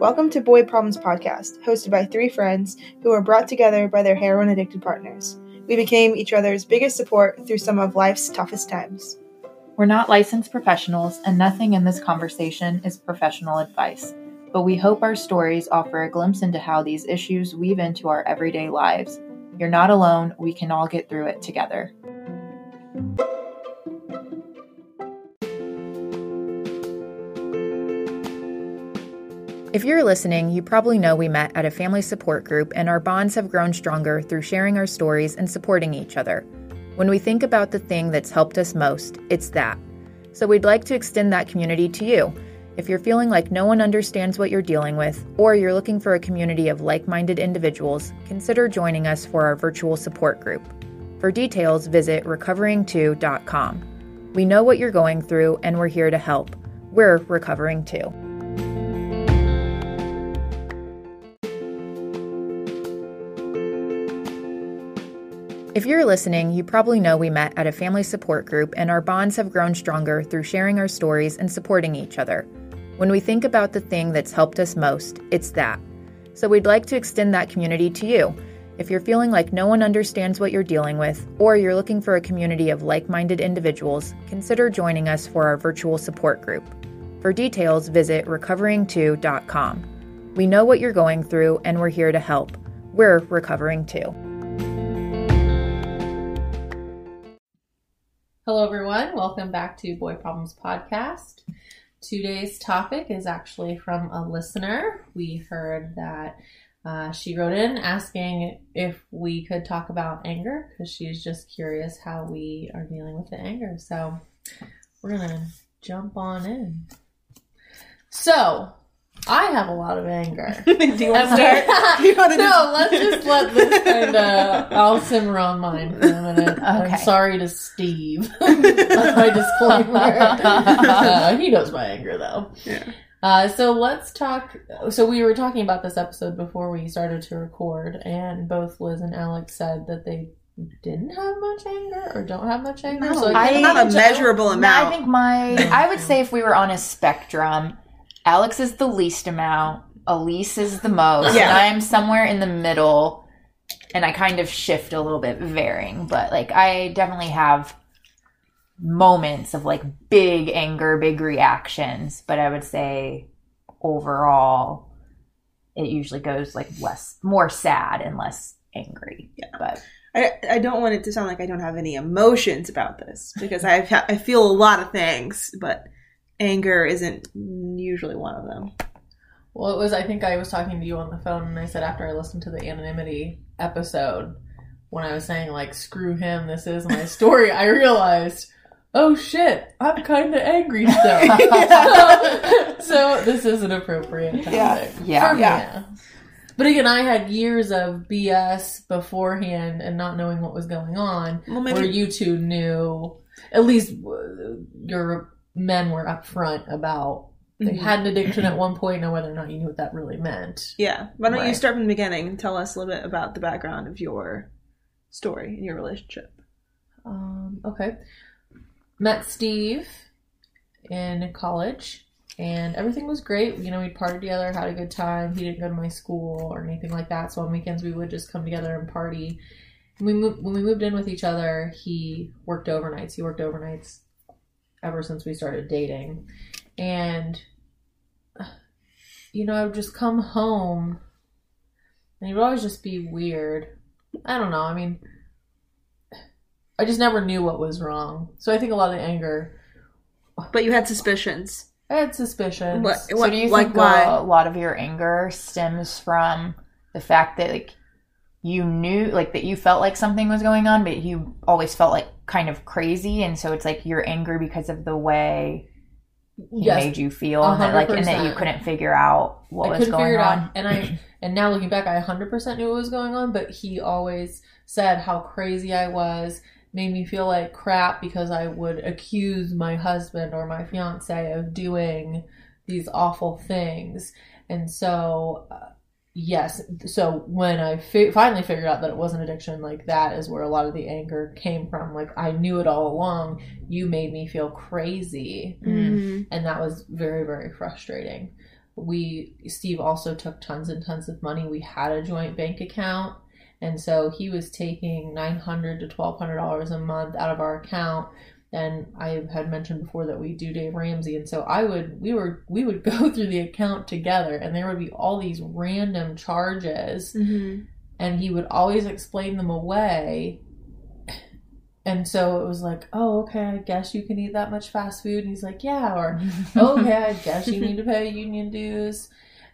Welcome to Boy Problems Podcast, hosted by three friends who were brought together by their heroin addicted partners. We became each other's biggest support through some of life's toughest times. We're not licensed professionals, and nothing in this conversation is professional advice. But we hope our stories offer a glimpse into how these issues weave into our everyday lives. You're not alone, we can all get through it together. If you're listening, you probably know we met at a family support group, and our bonds have grown stronger through sharing our stories and supporting each other. When we think about the thing that's helped us most, it's that. So we'd like to extend that community to you. If you're feeling like no one understands what you're dealing with, or you're looking for a community of like minded individuals, consider joining us for our virtual support group. For details, visit recovering2.com. We know what you're going through, and we're here to help. We're recovering too. If you're listening, you probably know we met at a family support group, and our bonds have grown stronger through sharing our stories and supporting each other. When we think about the thing that's helped us most, it's that. So we'd like to extend that community to you. If you're feeling like no one understands what you're dealing with, or you're looking for a community of like minded individuals, consider joining us for our virtual support group. For details, visit recovering2.com. We know what you're going through, and we're here to help. We're recovering too. Hello, everyone. Welcome back to Boy Problems Podcast. Today's topic is actually from a listener. We heard that uh, she wrote in asking if we could talk about anger because she's just curious how we are dealing with the anger. So we're going to jump on in. So, I have a lot of anger. Do you want to start? You wanna no, let's just let this kind of. I'll simmer on mine for a minute. I'm sorry to Steve. That's my disclaimer. Uh, he knows my anger though. Yeah. Uh, so let's talk. So we were talking about this episode before we started to record, and both Liz and Alex said that they didn't have much anger or don't have much anger. No, so I- think not a in general- measurable No, amount. I think my I would say if we were on a spectrum, Alex is the least amount, Elise is the most, Yeah. and I'm somewhere in the middle and I kind of shift a little bit varying, but like I definitely have moments of like big anger, big reactions, but I would say overall it usually goes like less more sad and less angry. Yeah. But I, I don't want it to sound like I don't have any emotions about this because I I feel a lot of things, but anger isn't usually one of them. Well, it was. I think I was talking to you on the phone, and I said after I listened to the anonymity episode, when I was saying like "screw him," this is my story. I realized, oh shit, I'm kind of angry still. so this is an appropriate topic. Yeah. Yeah. For me, Yeah. yeah. But again, I had years of BS beforehand and not knowing what was going on. Well, where you two knew, at least uh, your men were upfront about they Mhm. had an addiction at one point. Now, whether or not you knew what that really meant. yeah. Why don't you start from the beginning and tell us a little bit about the background of your story and your relationship? Um, okay. Met Steve in college, and everything was great. You know, we'd party together, had a good time. He didn't go to my school or anything like that, so on weekends we would just come together and party. And we moved, when we moved in with each other, he worked overnights. He worked overnights ever since we started dating, and you know, I would just come home, and he would always just be weird. I don't know. I mean, I just never knew what was wrong. So I think a lot of the anger, But you had suspicions. I had suspicions. What? So do you like think why? a lot of your anger stems from the fact that like you knew like that you felt like something was going on, but you always felt like kind of crazy, and so it's like you're angry because of the way he Yes, made you feel, and that, like and that you couldn't figure out what I was going on. and I and now looking back, I 100% knew what was going on. But he always said how crazy I was, made me feel like crap because I would accuse my husband or my fiance of doing these awful things, and so. Uh, yes. So when I fi- finally figured out that it was an addiction, like that is where a lot of the anger came from. Like I knew it all along. You made me feel crazy, Mhm. and that was very very frustrating. We Steve also took tons and tons of money. We had a joint bank account, and so he was taking nine hundred to twelve hundred dollars a month out of our account. And I had mentioned before that we do Dave Ramsey, and so I would we were we would go through the account together, and there would be all these random charges, Mhm. and he would always explain them away. And so it was like, oh, okay, I guess you can eat that much fast food. And he's like, yeah, or okay, I guess you need to pay union dues.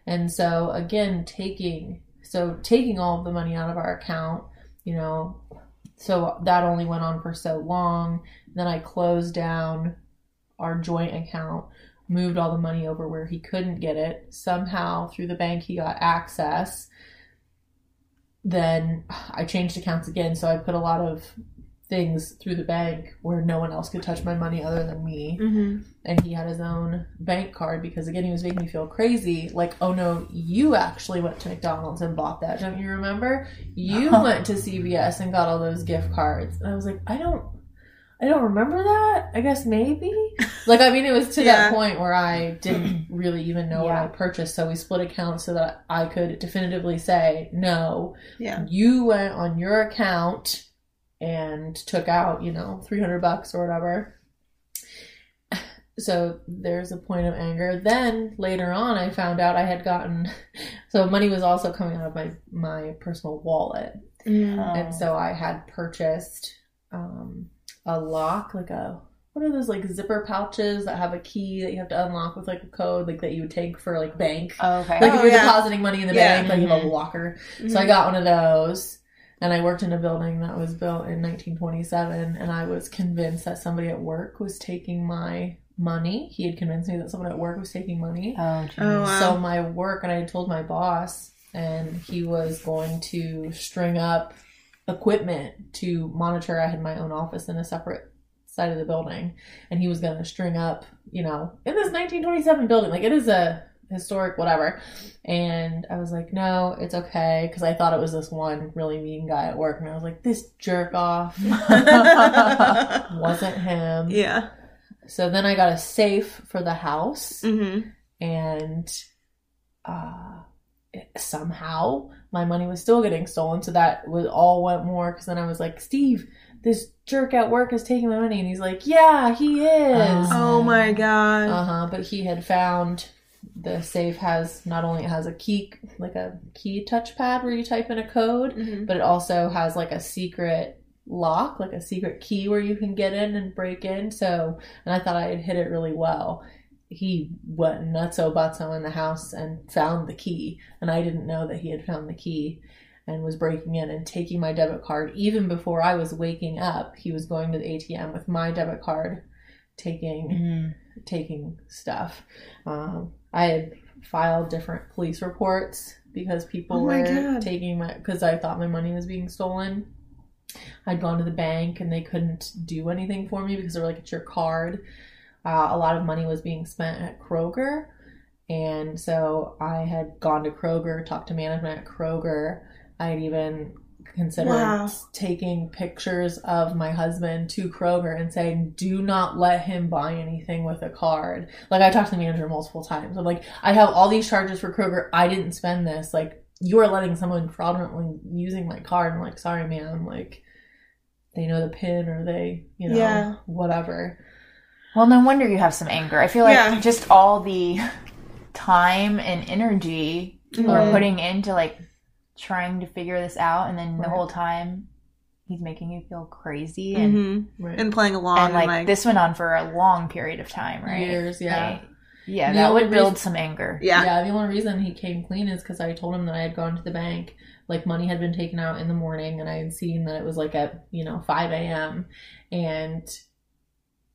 And so again, taking so taking all of the money out of our account, you know, so that only went on for so long. Then I closed down our joint account, moved all the money over where he couldn't get it. Somehow through the bank he got access. Then I changed accounts again, so I put a lot of things through the bank where no one else could touch my money other than me. Mhm. and he had his own bank card because again he was making me feel crazy. Like oh no you actually went to mcdonald's and bought that. Don't you remember? You went to cvs and got all those gift cards. And i was like i don't i don't remember that. I guess maybe. Like i mean it was to Yeah. that point where i didn't really even know what i purchased. So we split accounts so that i could definitively say no Yeah. you went on your account and took out, you know, 300 bucks or whatever. So there's a point of anger. Then later on, I found out I had gotten, so money was also coming out of my, my personal wallet. Mhm. And so I had purchased um, a lock, like a, what are those like zipper pouches that have a key that you have to unlock with like a code, like that you would take for like bank. okay. Like Oh, if you're yeah. depositing money in the Yeah. bank, like you have a Mhm. locker. Mhm. So I got one of those, and I worked in a building that was built in 1927, and I was convinced that somebody at work was taking my money. He had convinced me that someone at work was taking money. oh. Oh, wow. So my work, and I had told my boss, and he was going to string up equipment to monitor. I had my own office in a separate side of the building, and he was going to string up, you know, in this 1927 building, like it is a historic whatever. And I was like, no, it's okay, because I thought it was this one really mean guy at work, and I was like, this jerk off wasn't him. yeah. So then I got a safe for the house Mhm. and uh, it- somehow my money was still getting stolen. So that was all went more because then I was like, Steve, this jerk at work is taking my money, and he's like, Yeah, he is. Oh my god. Uh huh. But he had found the safe has not only it has a key like a key touchpad where you type in a code, Mhm. but it also has like a secret lock, like a secret key where you can get in and break in. So, and I thought I had hit it really well. He went nutso butso in the house and found the key, and I didn't know that he had found the key and was breaking in and taking my debit card even before I was waking up. He was going to the ATM with my debit card, taking Mhm. taking stuff. Um, I had filed different police reports because people Oh were God. taking my because I thought my money was being stolen. I'd gone to the bank and they couldn't do anything for me because they were like, "It's your card." Uh, a lot of money was being spent at Kroger, and so I had gone to Kroger, talked to management at Kroger. I had even considered Wow. taking pictures of my husband to Kroger and saying, "Do not let him buy anything with a card." Like I talked to the manager multiple times. I'm like, "I have all these charges for Kroger. I didn't spend this. Like you are letting someone fraudulently using my card." I'm like, "Sorry, man. Like they know the pin or they, you know, Yeah. whatever." Well, no wonder you have some anger. I feel like Yeah. just all the time and energy Mhm. we're putting into like trying to figure this out, and then the whole time he's making you feel crazy, and Mhm. Right. And playing along and and like, like, this went on for a long period of time, right? Years, yeah. Like, yeah, The that would build reason- some anger. yeah. Yeah, the only reason he came clean is because I told him that I had gone to the bank. Like money had been taken out in the morning, and I had seen that it was like at you know five a.m. And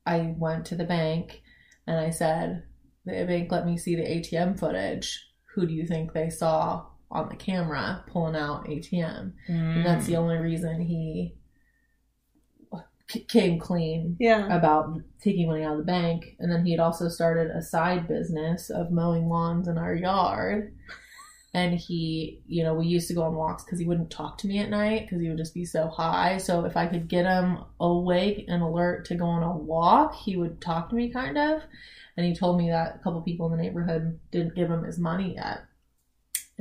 I went to the bank, and I said, "The bank let me see the ATM footage. Who do you think they saw on the camera pulling out ATM?" And that's Mm. the only reason he c- came clean Yeah. about taking money out of the bank. And then he had also started a side business of mowing lawns in our yard. and he, you know, we used to go on walks because he wouldn't talk to me at night because he would just be so high. So if I could get him awake and alert to go on a walk, he would talk to me kind of. And he told me that a couple people in the neighborhood didn't give him his money yet.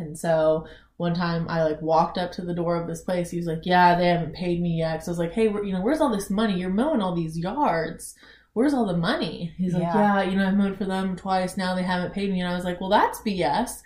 And so one time I like walked up to the door of this place. He was like, "Yeah, they haven't paid me yet." So I was like, "Hey, you know, where's all this money? You're mowing all these yards. Where's all the money?" He's like, Yeah. "Yeah, you know, I've mowed for them twice now. They haven't paid me." And I was like, "Well, that's BS."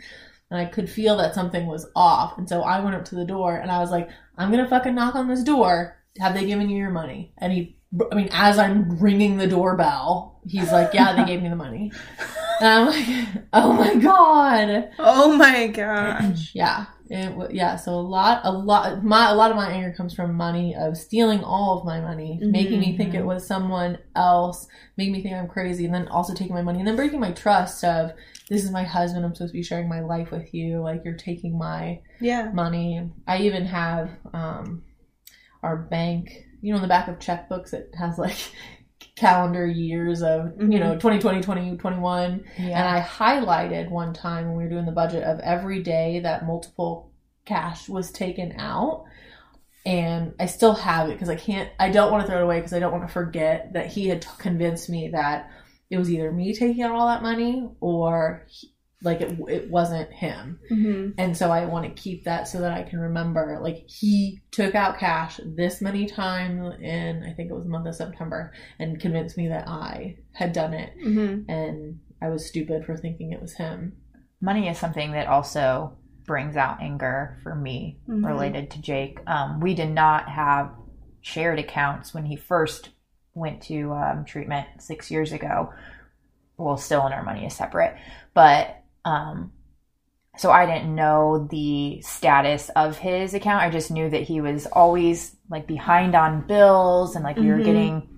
And I could feel that something was off. And so I went up to the door and I was like, "I'm gonna fucking knock on this door. Have they given you your money?" And he, I mean, as I'm ringing the doorbell, he's like, "Yeah, they gave me the money." And I'm like, "Oh my god." Oh my gosh. Yeah. It, yeah, so a lot, a lot, my, a lot of my anger comes from money, of stealing all of my money, making me think it was someone else, making me think I'm crazy, and then also taking my money, and then breaking my trust of this is my husband, I'm supposed to be sharing my life with you, like you're taking my Yeah. money. I even have um, our bank, you know, in the back of checkbooks, it has like calendar years of, you know, mm-hmm. 2020, 2021. And I highlighted one time when we were doing the budget of every day that multiple cash was taken out. And I still have it because I can't, I don't want to throw it away because I don't want to forget that he had t- convinced me that it was either me taking out all that money or he, like it, it wasn't him. Mm-hmm. And so I want to keep that so that I can remember like he took out cash this many times in, I think it was the month of September, and convinced me that I had done it Mm-hmm. and I was stupid for thinking it was him. money is something that also brings out anger for me Mhm. related to Jake. Um, we did not have shared accounts when he first went to um, treatment six years ago. Well, still, and our money is separate, but um, so I didn't know the status of his account. I just knew that he was always like behind on bills, and like we were Mhm. getting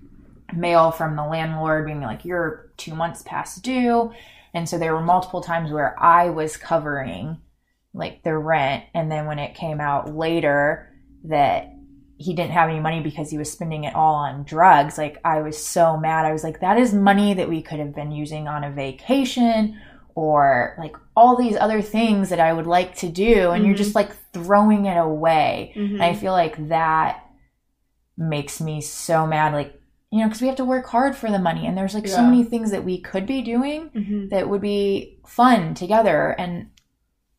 mail from the landlord being like, "You're two months past due." And so there were multiple times where I was covering like the rent. And then when it came out later that he didn't have any money because he was spending it all on drugs, like I was so mad. I was like, that is money that we could have been using on a vacation or like all these other things that I would like to do. And you're Mhm. just like throwing it away. Mm-hmm. And I feel like that makes me so mad. Like, you know, because we have to work hard for the money. And there's like so many things that we could be doing Mm-hmm. that would be fun together. And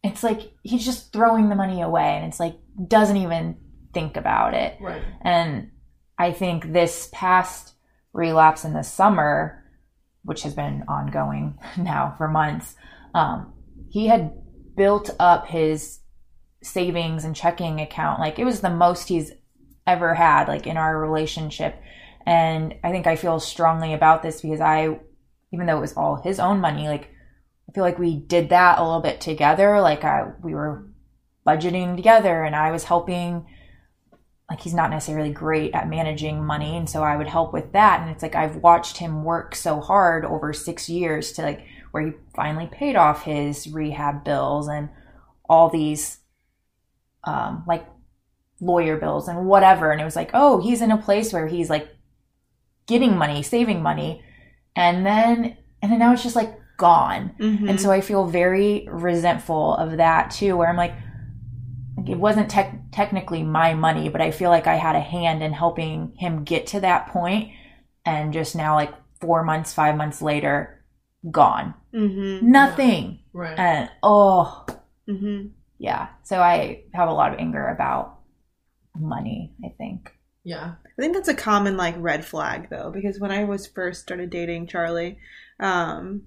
it's like he's just throwing the money away and it's like doesn't even think about it. Right. And I think this past relapse in the summer, which has been ongoing now for months, um, he had built up his savings and checking account. Like it was the most he's ever had, like in our relationship. And I think I feel strongly about this because I, even though it was all his own money, like I feel like we did that a little bit together. Like I, we were budgeting together and I was helping like he's not necessarily great at managing money and so i would help with that. And it's like i've watched him work so hard over six years to like where he finally paid off his rehab bills and all these um like lawyer bills and whatever. And it was like oh he's in a place where he's like getting money saving money. And then and then now it's just like gone. Mm-hmm. and so I feel very resentful of that too, where I'm like, like, it wasn't tech technically my money, but I feel like I had a hand in helping him get to that point. point, and just now, like four months, five months later, gone, Mm-hmm. nothing, Right. and oh Mm-hmm. yeah. So I have a lot of anger about money. I think. yeah. I think that's a common like red flag though, because when I was first started dating Charlie, um,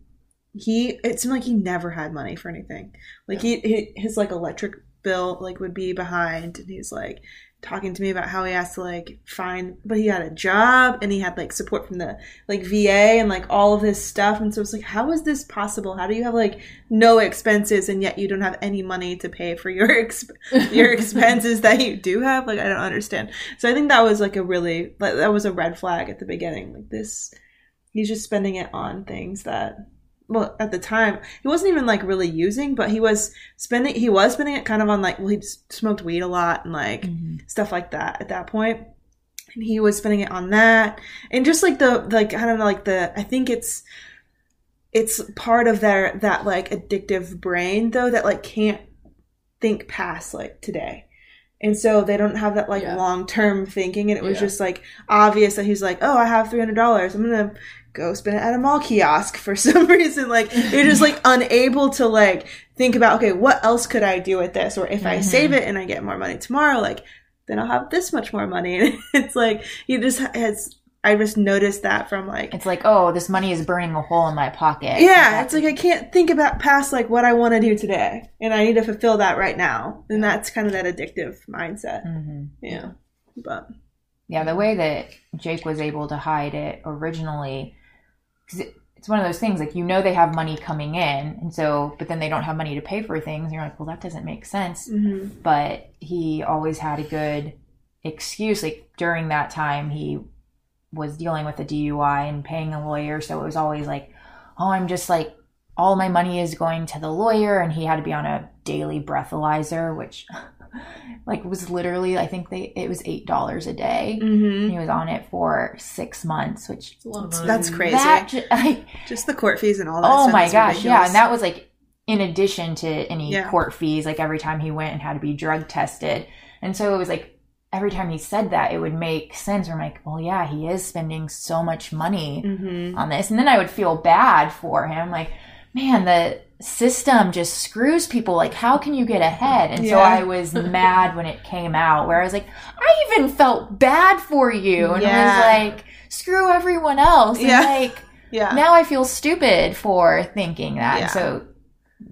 he it seemed like he never had money for anything. Like he, he his like electric bill like would be behind, and he's like talking to me about how he has to like find, but he had a job and he had like support from the like VA and like all of this stuff, and so it's like, how is this possible? How do you have like no expenses and yet you don't have any money to pay for your exp- your expenses that you do have? Like I don't understand. So I think that was like a really like, that was a red flag at the beginning. Like this, he's just spending it on things that, well, at the time he wasn't even like really using, but he was spending. He was spending it kind of on like well, he smoked weed a lot and like mm-hmm. stuff like that at that. And he was spending it on that and just like the like I don't know like the I think it's it's part of their that like addictive brain though that like can't think past like today. And so they don't have that like Yeah. long term thinking. And it was Yeah. just like obvious that he's like, oh, I have $300. I'm going to go spend it at a mall kiosk for some reason. Like you're just like unable to like think about, okay, what else could I do with this? Or if I Mhm. save it and I get more money tomorrow, like then I'll have this much more money. And it's like, you just has, I just noticed that from like, It's like, oh, this money is burning a hole in my pocket. yeah, it's like I can't think about past like what I want to do today, and I need to fulfill that right now, and that's kind of that addictive mindset. hmm Yeah, but Yeah, the way that Jake was able to hide it originally, because it, it's one of those things like you know they have money coming in, and so but then they don't have money to pay for things. And you're like, well, that doesn't make sense. mhm. But he always had a good excuse. Like during that time, he was dealing with a DUI and paying a lawyer, so it was always like, oh, I'm just like all my money is going to the lawyer, and he had to be on a daily breathalyzer, which. Like was literally, I think they it was eight dollars a day. Mhm. He was on it for six months, which It's a lot of money. That's crazy. that ju- I, just the court fees and all that. oh my is gosh, yeah, and that was like in addition to any Yeah. court fees, like every time he went and had to be drug tested, and so it was like every time he said that, it would make sense. I'm like, well, yeah, he is spending so much money Mhm. on this, and then I would feel bad for him, like, man, the system just screws people like how can you get ahead and so i was mad when it came out where i was like i even felt bad for you and Yeah. i was like screw everyone else and Yeah. like Yeah, now i feel stupid for thinking that Yeah. so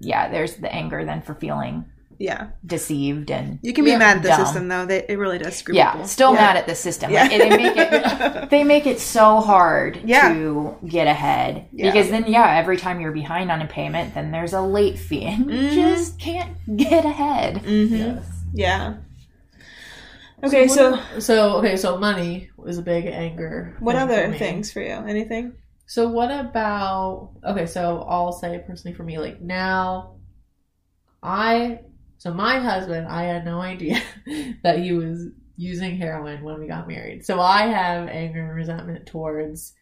yeah there's the anger then for feeling yeah. deceived and You can be Yeah. mad at the Dumb. system though. They, it really does screw yeah people. still yeah. mad at the system Yeah. like, they make it they make it so hard Yeah. to get ahead Yeah. because then yeah every time you're behind on a payment then there's a late fee and you Mhm. just can't get ahead Mhm. Yes. Yeah. Okay, so, what- so okay, so money was a big anger. what thing for other things for you? Anything? So what about okay, so I'll say personally for me, like now I so my husband, I had no idea that he was using heroin when we got married. So I have anger and resentment towards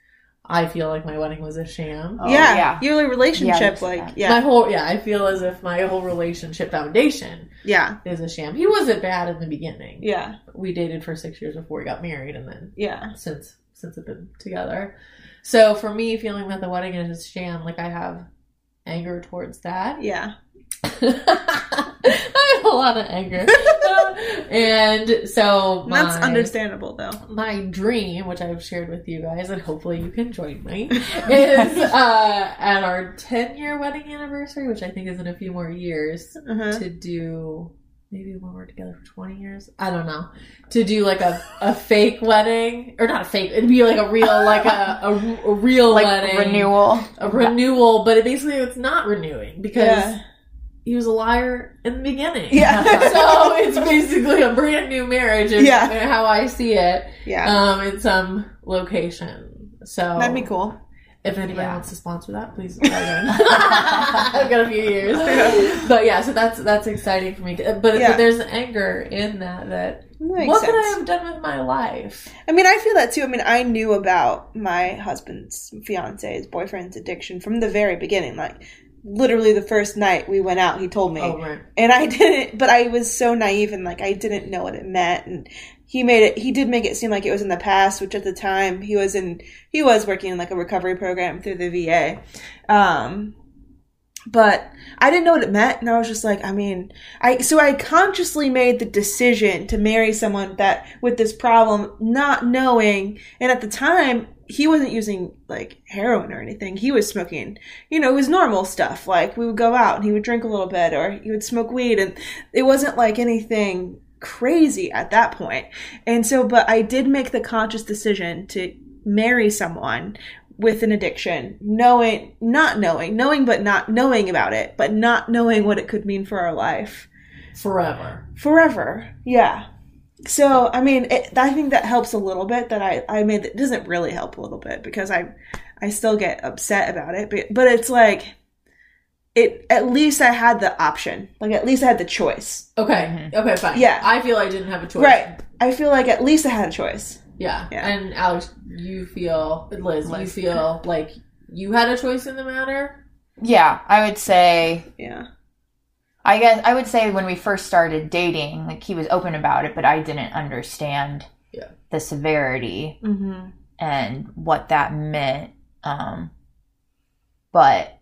I feel like my wedding was a sham. Oh, yeah, yeah. your relationship, there's like, yeah, My whole yeah, I feel as if my whole relationship foundation yeah, is a sham. He wasn't bad in the beginning. yeah, We dated for six years before we got married and then yeah, since since I've been together. So for me, feeling that the wedding is a sham, like I have anger towards that. yeah. I have a lot of anger, and so my, That's understandable though. My dream, which I've shared with you guys, and hopefully you can join me, is uh, at our ten year wedding anniversary, which I think is in a few more years, Uh-huh. to do maybe when we're together for 20 years i don't know to do like a, a fake wedding or not a fake it'd be like a real like a, a, a real like wedding renewal a renewal but it basically it's not renewing because Yeah. He was a liar in the beginning Yeah. so it's basically a brand new marriage is Yeah. how i see it Yeah, um in some location so that'd be cool. if anybody Yeah. wants to sponsor that, please. I've got a few years, but yeah, so that's that's exciting for me. But, Yeah. but there's anger in that. That That what could I have done with my life? I mean, I feel that too. I mean, I knew about my husband's fiance's boyfriend's addiction from the very beginning. Like, literally the first night we went out, he told me. Oh right, And I didn't, but I was so naive and like I didn't know what it meant. And he made it, he did make it seem like it was in the past, which at the time he was in, he was working in like a recovery program through the VA. Um, but I didn't know what it meant. And I was just like, I mean, I, so I consciously made the decision to marry someone that with this problem, not knowing. And at the time, he wasn't using like heroin or anything. He was smoking, you know, it was normal stuff. Like we would go out and he would drink a little bit or he would smoke weed and it wasn't like anything crazy at that point. And so, but I did make the conscious decision to marry someone with an addiction, knowing, not knowing, knowing but not knowing about it, but not knowing what it could mean for our life forever. forever. Yeah. So, I mean, it, I think that helps a little bit that I, I made, it doesn't really help a little bit because I, I still get upset about it, but, but it's like, it, at least I had the option. Like, at least I had the choice. Okay, mm-hmm. okay, fine. Yeah. I feel I didn't have a choice. Right. I feel like at least I had a choice. Yeah. Yeah. And Alex, you feel Liz, you feel like you had a choice in the matter. yeah i would say Yeah. I guess I would say when we first started dating, like he was open about it, but I didn't understand Yeah. the severity Mm-hmm. and what that meant. Um, but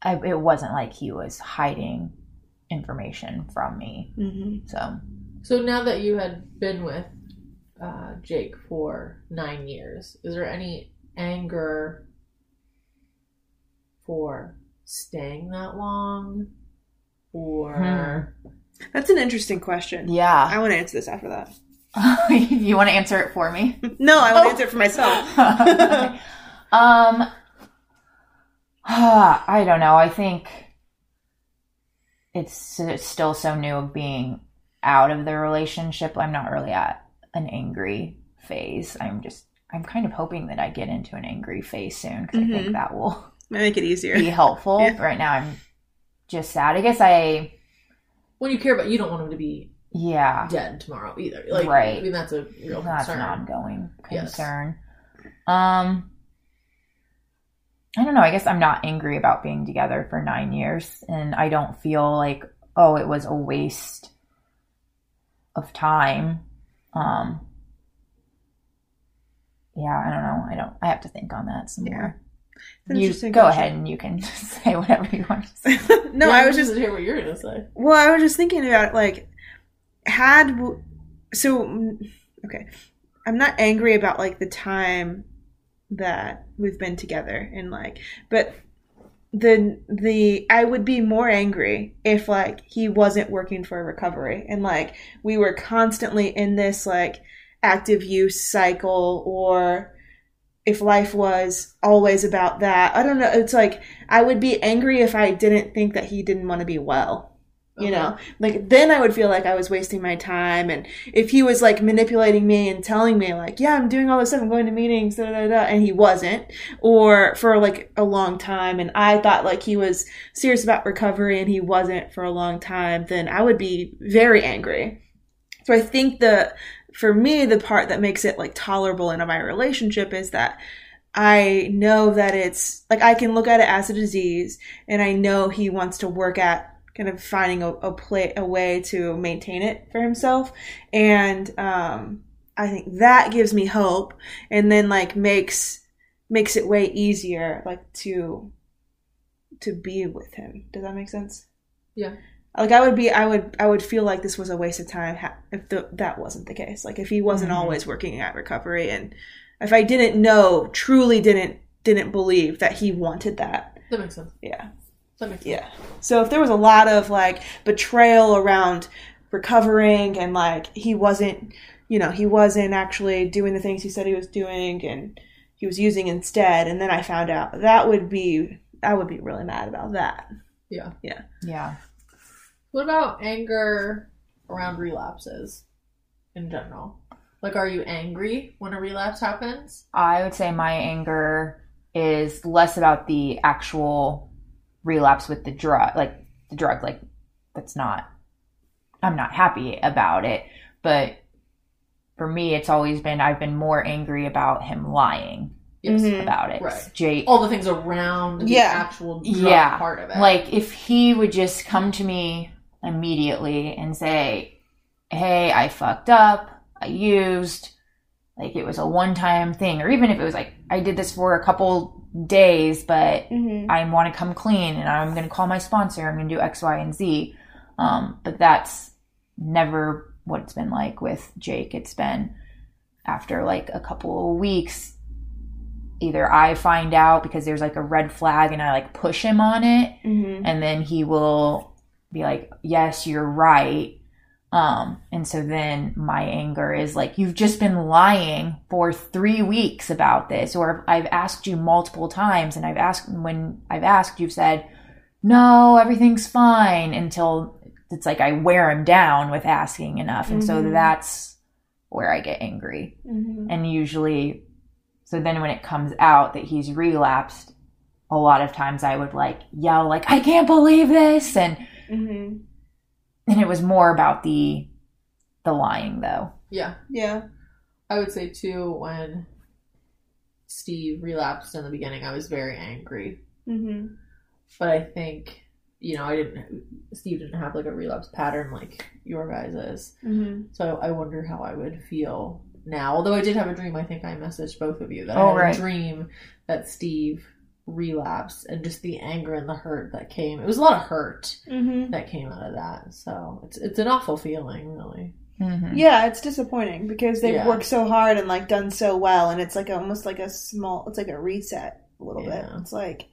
I, it wasn't like he was hiding information from me. Mm-hmm. So So now that you had been with uh, Jake for nine years, is there any anger for staying that long? Or That's an interesting question. yeah, I want to answer this after that. you want to answer it for me? No, I want to Oh. answer it for myself. um, I don't know. I think it's s- still so new of being out of the relationship. I'm not really at an angry phase. I'm just, I'm kind of hoping that I get into an angry phase soon because I Mhm. think that will Might make it easier. be helpful. Yeah. Right now, I'm just sad. I guess I, when you care about, you don't want him to be yeah, dead tomorrow either. Like, Right. I mean, that's a real that's concern. an ongoing Yes. concern. Um, I don't know. I guess I'm not angry about being together for nine years, and I don't feel like oh, it was a waste of time. Um, yeah, I don't know. I don't. I have to think on that some Yeah. more. It's You go question. ahead and you can say whatever you want to say. no, Yeah, I was just interested to hear what you're gonna say. Well, I was just thinking about like had so mm, okay. I'm not angry about like the time that we've been together and like but the the I would be more angry if like he wasn't working for recovery and like we were constantly in this like active use cycle or if life was always about that. I don't know. It's like I would be angry if I didn't think that he didn't want to be well you Okay. know uh-huh. like then i would feel like i was wasting my time and if he was like manipulating me and telling me like yeah i'm doing all this stuff i'm going to meetings da, da, da, and he wasn't or for like a long time and i thought like he was serious about recovery and he wasn't for a long time then i would be very angry so i think the for me the part that makes it like tolerable in my relationship is that I know that it's like I can look at it as a disease, and I know he wants to work at kind of finding a, a play a way to maintain it for himself, and um, I think that gives me hope, and then like makes makes it way easier like to to be with him. Does that make sense? Yeah. Like I would be, I would, I would feel like this was a waste of time ha- if the, that wasn't the case. Like if he wasn't Mhm. always working at recovery, and if I didn't know, truly didn't, didn't believe that he wanted that. That makes sense. Yeah, That makes sense. yeah. So if there was a lot of like betrayal around recovering, and like he wasn't, you know, he wasn't actually doing the things he said he was doing, and he was using instead, and then I found out that would be, I would be really mad about that. Yeah. Yeah. Yeah. What about anger around relapses in general? Like, are you angry when a relapse happens? I would say my anger is less about the actual relapse with the drug, like the drug, like that's not, I'm not happy about it. But for me, it's always been, I've been more angry about him lying. Mhm. about it. Right. Jake, All the things around the Yeah. actual drug Yeah. part of it. like if he would just come to me immediately and say, Hey, I fucked up, I used, like it was a one time thing, or even if it was like, I did this for a couple days, but Mm-hmm. I want to come clean and I'm going to call my sponsor. I'm going to do X, Y, and Z. Um, but that's never what it's been like with Jake. It's been after like a couple of weeks, either I find out because there's like a red flag and I like push him on it, Mm-hmm. and then he will be like, Yes, you're right. Um, and so then my anger is like, You've just been lying for three weeks about this, or I've asked you multiple times, and I've asked when I've asked, you've said, No, everything's fine until it's like I wear him down with asking enough. And so Mhm. that's where I get angry. Mm-hmm. And usually, so then when it comes out that he's relapsed, a lot of times I would like yell like I can't believe this and Mm-hmm. and it was more about the the lying though. yeah. Yeah. I would say too when Steve relapsed in the beginning, I was very angry. Mm-hmm. But I think you know, I didn't. Steve didn't have like a relapse pattern like your guys is. Mm-hmm. So I wonder how I would feel now. Although I did have a dream. I think I messaged both of you that Oh, I had right. a dream that Steve relapsed and just the anger and the hurt that came. It was a lot of hurt Mm-hmm. that came out of that. So it's it's an awful feeling, really. Mhm. Yeah, it's disappointing because they've Yeah. worked so hard and like done so well, and it's like almost like a small, it's like a reset a little bit. It's like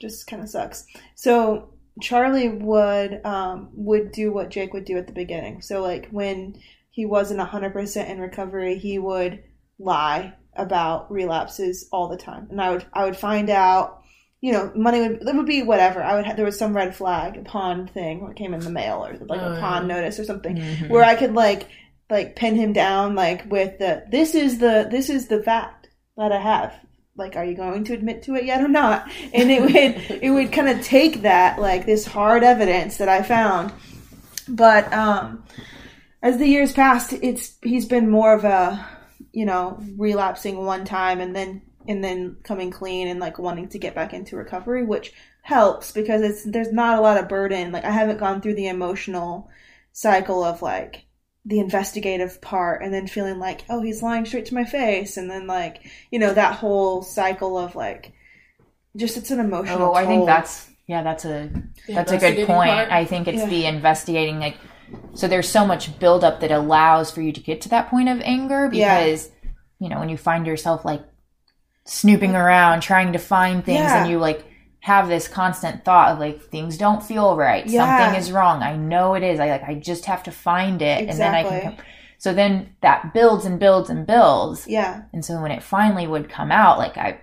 just kind of sucks. So Charlie would um would do what Jake would do at the beginning. So like when he wasn't hundred percent in recovery, he would lie about relapses all the time, and I would I would find out. You know, money would it would be whatever. I would ha- there was some red flag, a pawn thing that came in the mail, or like Oh, a pawn yeah. notice or something Mhm. where I could like like pin him down like with the this is the this is the fact that I have. Like, are you going to admit to it yet or not? And it would it would kind of take that like this hard evidence that I found. But um as the years passed, it's he's been more of a you know relapsing one time and then and then coming clean and like wanting to get back into recovery, which helps because it's there's not a lot of burden. Like I haven't gone through the emotional cycle of like the investigative part and then feeling like oh he's lying straight to my face and then like you know that whole cycle of like just it's an emotional Oh, I think that's yeah, that's a The that's a good point. part. I think it's Yeah. the investigating like so there's so much buildup that allows for you to get to that point of anger Yeah. because you know when you find yourself like snooping around trying to find things Yeah. and you like have this constant thought of like things don't feel right Yeah. something is wrong i know it is i like i just have to find it and then i can Exactly. come. so then that builds and builds and builds yeah and so when it finally would come out, like I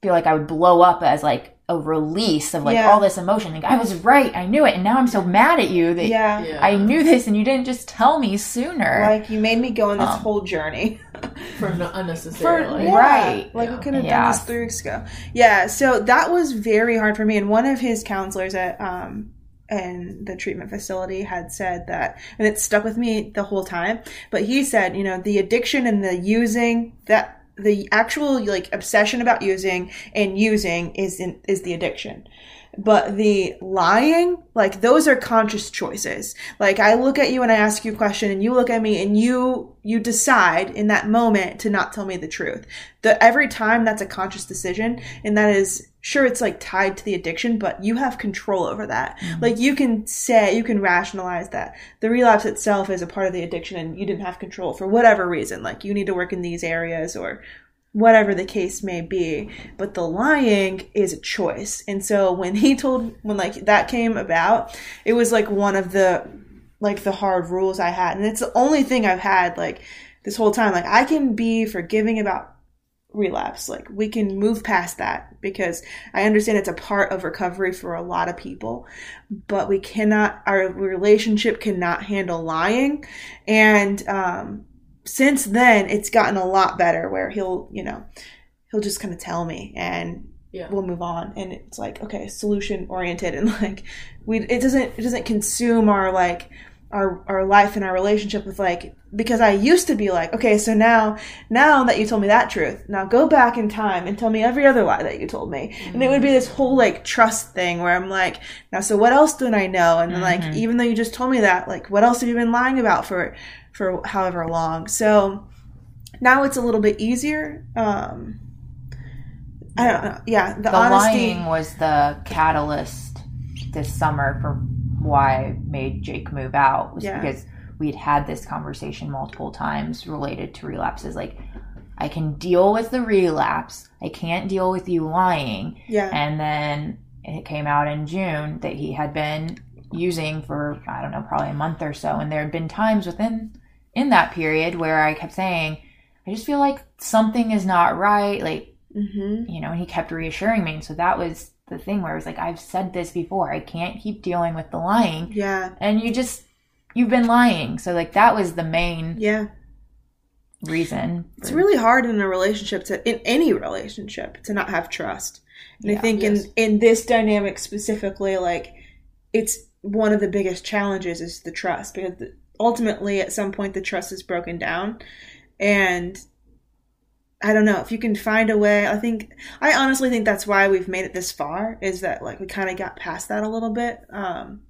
feel like I would blow up as like a release of like Yeah. all this emotion. Like I was right, I knew it, and now I'm so mad at you that yeah Yeah. I knew this and you didn't just tell me sooner. like you made me go on this Um, whole journey for no, for unnecessarily. yeah, Right. like we could have Yeah. done this three weeks ago yeah so that was very hard for me and one of his counselors at um and the treatment facility had said that and it stuck with me the whole time but he said you know the addiction and the using that the actual like obsession about using and using is in, is the addiction. But the lying like those are conscious choices. Like i look at you and i ask you a question and you look at me and you you decide in that moment to not tell me the truth. The every time that's a conscious decision and that is sure it's like tied to the addiction but you have control over that. Mm-hmm. Like you can say you can rationalize that the relapse itself is a part of the addiction and you didn't have control for whatever reason like you need to work in these areas or whatever the case may be. But the lying is a choice. And so when he told when like that came about it was like one of the like the hard rules i had. And it's the only thing i've had like this whole time. Like i can be forgiving about relapse. Like we can move past that because i understand it's a part of recovery for a lot of people but we cannot our relationship cannot handle lying. And um since then it's gotten a lot better where he'll you know he'll just kind of tell me and Yeah. we'll move on. And it's like okay solution oriented. And like we it doesn't it doesn't consume our like our our life and our relationship with like because I used to be like okay so now now that you told me that truth now go back in time and tell me every other lie that you told me. And it would be this whole like trust thing where I'm like now so what else don't I know? And then like even though you just told me that like what else have you been lying about for for however long? So now it's a little bit easier um I don't know. Yeah the, the honesty lying was the catalyst this summer for why I made Jake move out was Yeah. because we'd had this conversation multiple times related to relapses like I can deal with the relapse. I can't deal with you lying. yeah And then it came out in June that he had been using for I don't know, probably a month or so and there had been times within in that period where I kept saying I just feel like something is not right like mm-hmm. you know, and he kept reassuring me. And so that was the thing where it was like, I've said this before. I can't keep dealing with the lying. yeah And you just, you've been lying. So, like, that was the main yeah reason. It's really hard in a relationship to in any relationship to not have trust. And I think Yes. in in this dynamic specifically, like it's one of the biggest challenges is the trust because the- ultimately at some point the trust is broken down, and I don't know if you can find a way. I think I honestly think that's why we've made it this far is that like we kind of got past that a little bit. Um,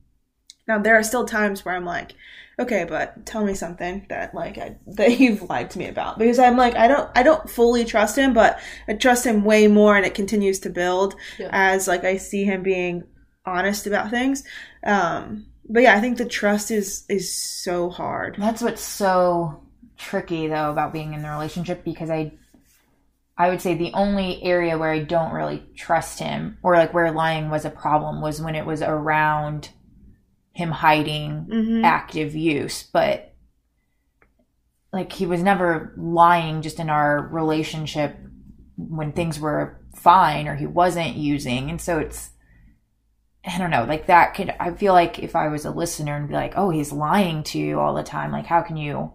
now there are still times where I'm like, okay, but tell me something that like I, that you've lied to me about because I'm like I don't I don't fully trust him, but I trust him way more, and it continues to build Yeah. as like I see him being honest about things. Um, but yeah, I think the trust is is so hard. That's what's so tricky though about being in the relationship because I I would say the only area where I don't really trust him or like where lying was a problem was when it was around him hiding hmm active use, but like he was never lying just in our relationship when things were fine or he wasn't using. And so it's I don't know, like that could I feel like if I was a listener and be like, "Oh, he's lying to you all the time." Like how can you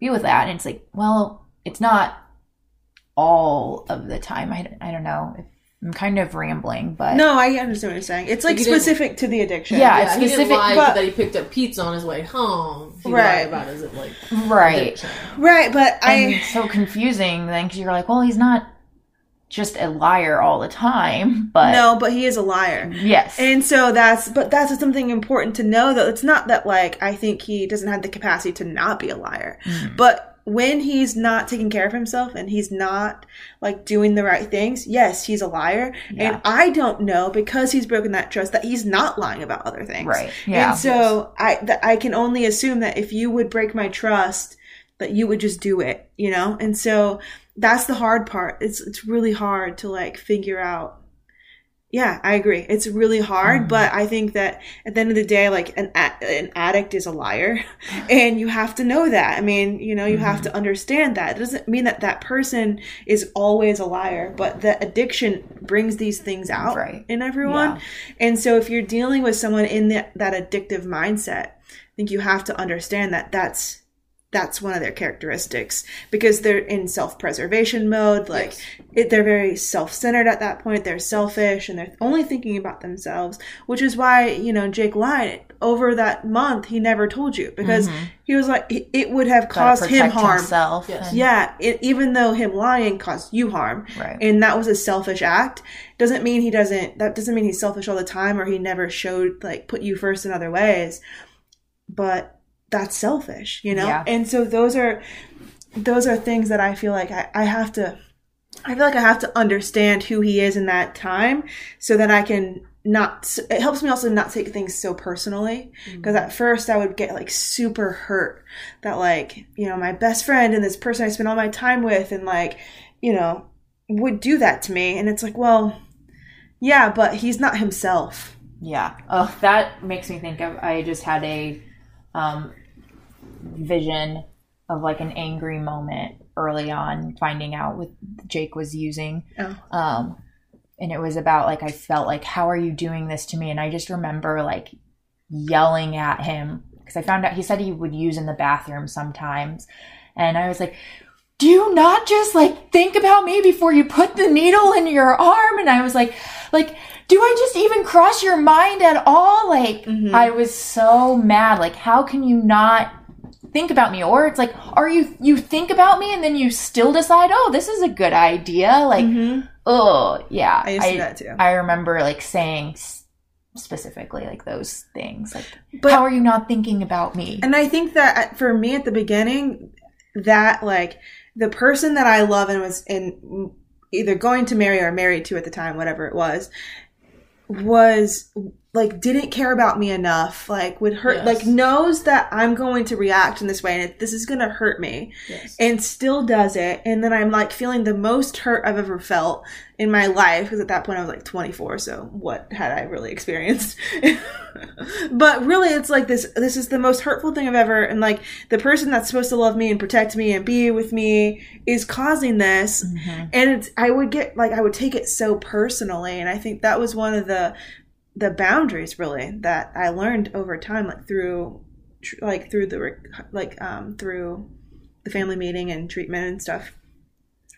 be with that? And it's like, well, it's not all of the time. I, I don't know. I'm kind of rambling, but No, I understand what you're saying. It's like Like you didn't- specific to the addiction. Yeah, Yeah, it's he didn't specific, lie but- that he picked up pizza on his way home. He Right. lied about his like right. addiction. right. But and I so confusing then because you're like, well, he's not just a liar all the time, but no, but he is a liar. yes, And so that's, but that's something important to know that it's not that like I think he doesn't have the capacity to not be a liar, Mm. but when he's not taking care of himself and he's not like doing the right things, yes, he's a liar. Yeah. And I don't know because he's broken that trust that he's not lying about other things. right, yeah, And so I that I can only assume that if you would break my trust, that you would just do it, you know? And so that's the hard part. It's it's really hard to like figure out. Yeah, I agree. It's really hard, Mhm. but I think that at the end of the day, like an an addict is a liar, and you have to know that. I mean, you know, you have to understand that. It doesn't mean that that person is always a liar, but the addiction brings these things out Right. in everyone. Yeah. And so if you're dealing with someone in that, that addictive mindset, I think you have to understand that that's that's one of their characteristics because they're in self-preservation mode like Yes. it, they're very self-centered at that point they're selfish and they're only thinking about themselves which is why you know jake lied over that month he never told you because mm-hmm. he was like it, it would have Gotta caused him harm himself. Yes. and- yeah it, even though him lying caused you harm right. and that was a selfish act doesn't mean he doesn't that doesn't mean he's selfish all the time or he never showed like put you first in other ways but that's selfish you know Yeah. and so those are those are things that i feel like I, I have to i feel like i have to understand who he is in that time so that i can not it helps me also not take things so personally because at first i would get like super hurt that like you know my best friend and this person i spend all my time with and like you know would do that to me and it's like well yeah but he's not himself Yeah. Oh, that makes me think of. I just had a um, vision of like an angry moment early on, finding out what Jake was using. Oh. Um, and it was about like I felt like, how are you doing this to me? And I just remember like yelling at him because I found out he said he would use in the bathroom sometimes, and I was like. Do you not just like think about me before you put the needle in your arm? And I was like, like, do I just even cross your mind at all? Like, Mhm. I was so mad. Like, how can you not think about me? Or it's like, are you, you think about me and then you still decide, oh, this is a good idea? Like, Mhm. oh, yeah. i used to do that too I remember like saying specifically like those things. Like, But- how are you not thinking about me? And I think that for me at the beginning, that like the person that I love and was in either going to marry or married to at the time, whatever it was, was like didn't care about me enough. Like would hurt, Yes. like knows that I'm going to react in this way and this is going to hurt me, Yes. and still does it. And then I'm like feeling the most hurt I've ever felt in my life because at that point I was like 24. So what had I really experienced? but really, it's like this. This is the most hurtful thing I've ever. And like the person that's supposed to love me and protect me and be with me is causing this. Mhm. And it's I would get like I would take it so personally, and I think that was one of the the boundaries really that I learned over time, like through tr- like through the like um through the family meeting and treatment and stuff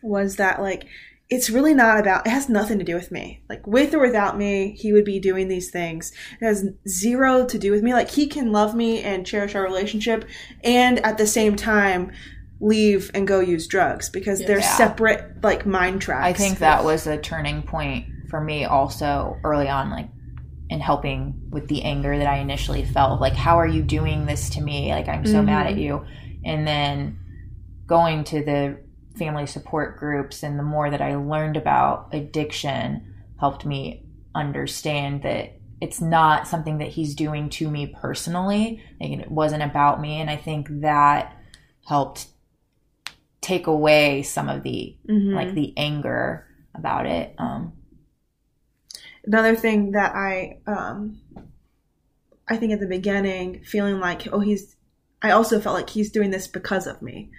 was that like it's really not about it has nothing to do with me like with or without me he would be doing these things it has zero to do with me like he can love me and cherish our relationship and at the same time leave and go use drugs because they're Yeah. separate like mind tracks. I think that was a turning point for me also early on, like in helping with the anger that I initially felt. Like, how are you doing this to me? Like, I'm so mad at you. And then going to the family support groups and the more that I learned about addiction helped me understand that it's not something that he's doing to me personally. Like, it wasn't about me. And I think that helped take away some of the Mhm. like the anger about it. Um, another thing that I um I think at the beginning feeling like oh he's I also felt like he's doing this because of me.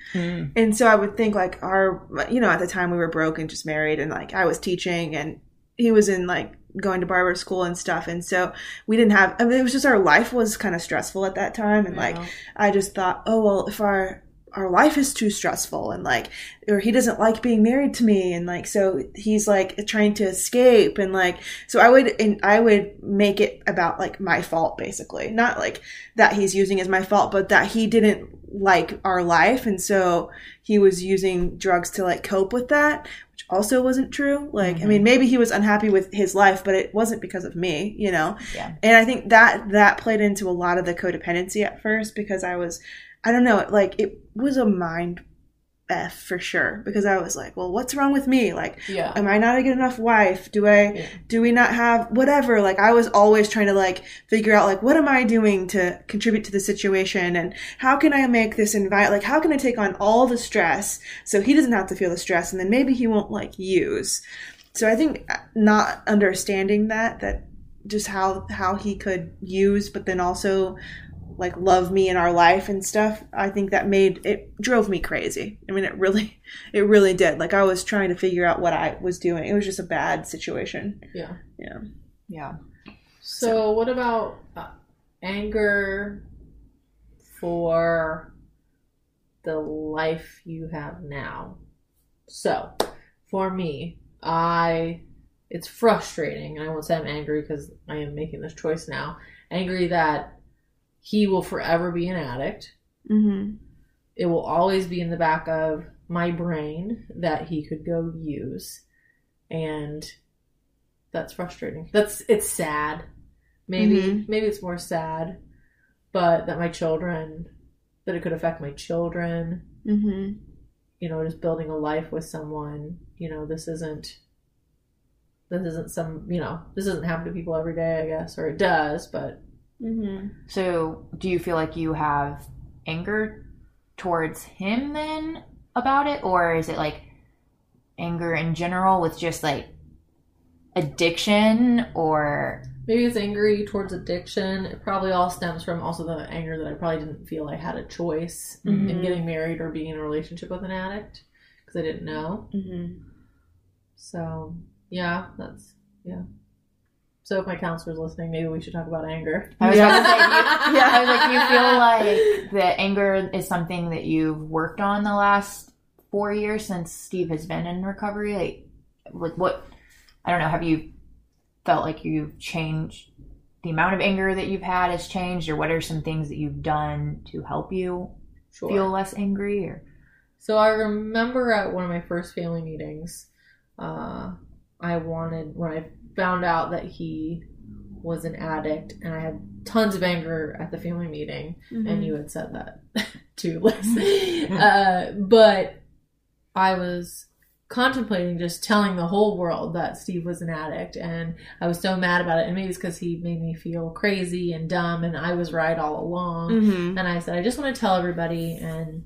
And so I would think like our you know at the time we were broke and just married and like I was teaching and he was in like going to barber school and stuff. And so we didn't have I mean it was just our life was kind of stressful at that time. And like I just thought, oh well, if our our life is too stressful and like or he doesn't like being married to me and like so he's like trying to escape and like so I would and I would make it about like my fault basically. Not like that he's using as my fault, but that he didn't like our life and so he was using drugs to like cope with that, which also wasn't true. Like I mean mm-hmm. maybe he was unhappy with his life, but it wasn't because of me, you know yeah. and i think that that played into a lot of the codependency at first because i was i don't know like it was a mind f for sure because i was like well what's wrong with me like Yeah. am i not a good enough wife do i Yeah. do we not have whatever like i was always trying to like figure out like what am i doing to contribute to the situation and how can i make this invite like how can i take on all the stress so he doesn't have to feel the stress and then maybe he won't like use so i think uh, not understanding that that just how how he could use but then also like love me in our life and stuff i think that made it drove me crazy i mean it really it really did like i was trying to figure out what i was doing it was just a bad situation Yeah. yeah Yeah. So, what about uh, anger for the life you have now? So, for me, I it's frustrating, and I won't say I'm angry because I am making this choice now. Angry that he will forever be an addict. mm-hmm It will always be in the back of my brain that he could go use, and that's frustrating. That's it's sad. Maybe Mhm. maybe it's more sad, but that my children that it could affect my children. mm-hmm You know, just building a life with someone. You know, this isn't this isn't some you know this doesn't happen to people every day. I guess, or it does, but mm-hmm So, do you feel like you have anger towards him then about it, or is it like anger in general with just like addiction, or Maybe it's angry towards addiction. It probably all stems from also the anger that I probably didn't feel I had a choice in Mhm. getting married or being in a relationship with an addict because I didn't know. mm-hmm So, yeah, that's, yeah. So, if my counselor's listening, maybe we should talk about anger. I was Yeah. about to say, you, Yeah. I was like, you feel like that anger is something that you've worked on the last four years since Steve has been in recovery? Like, like what? I don't know. Have you felt like you've changed? The amount of anger that you've had has changed, or what are some things that you've done to help you Sure. feel less angry? Or So I remember at one of my first family meetings, uh, I wanted when I found out that he was an addict, and I had tons of anger at the family meeting, and you had said that too, Liz. uh, but I was contemplating just telling the whole world that Steve was an addict, and I was so mad about it. And maybe it's because he made me feel crazy and dumb, and I was right all along. mm-hmm And I said, I just want to tell everybody. And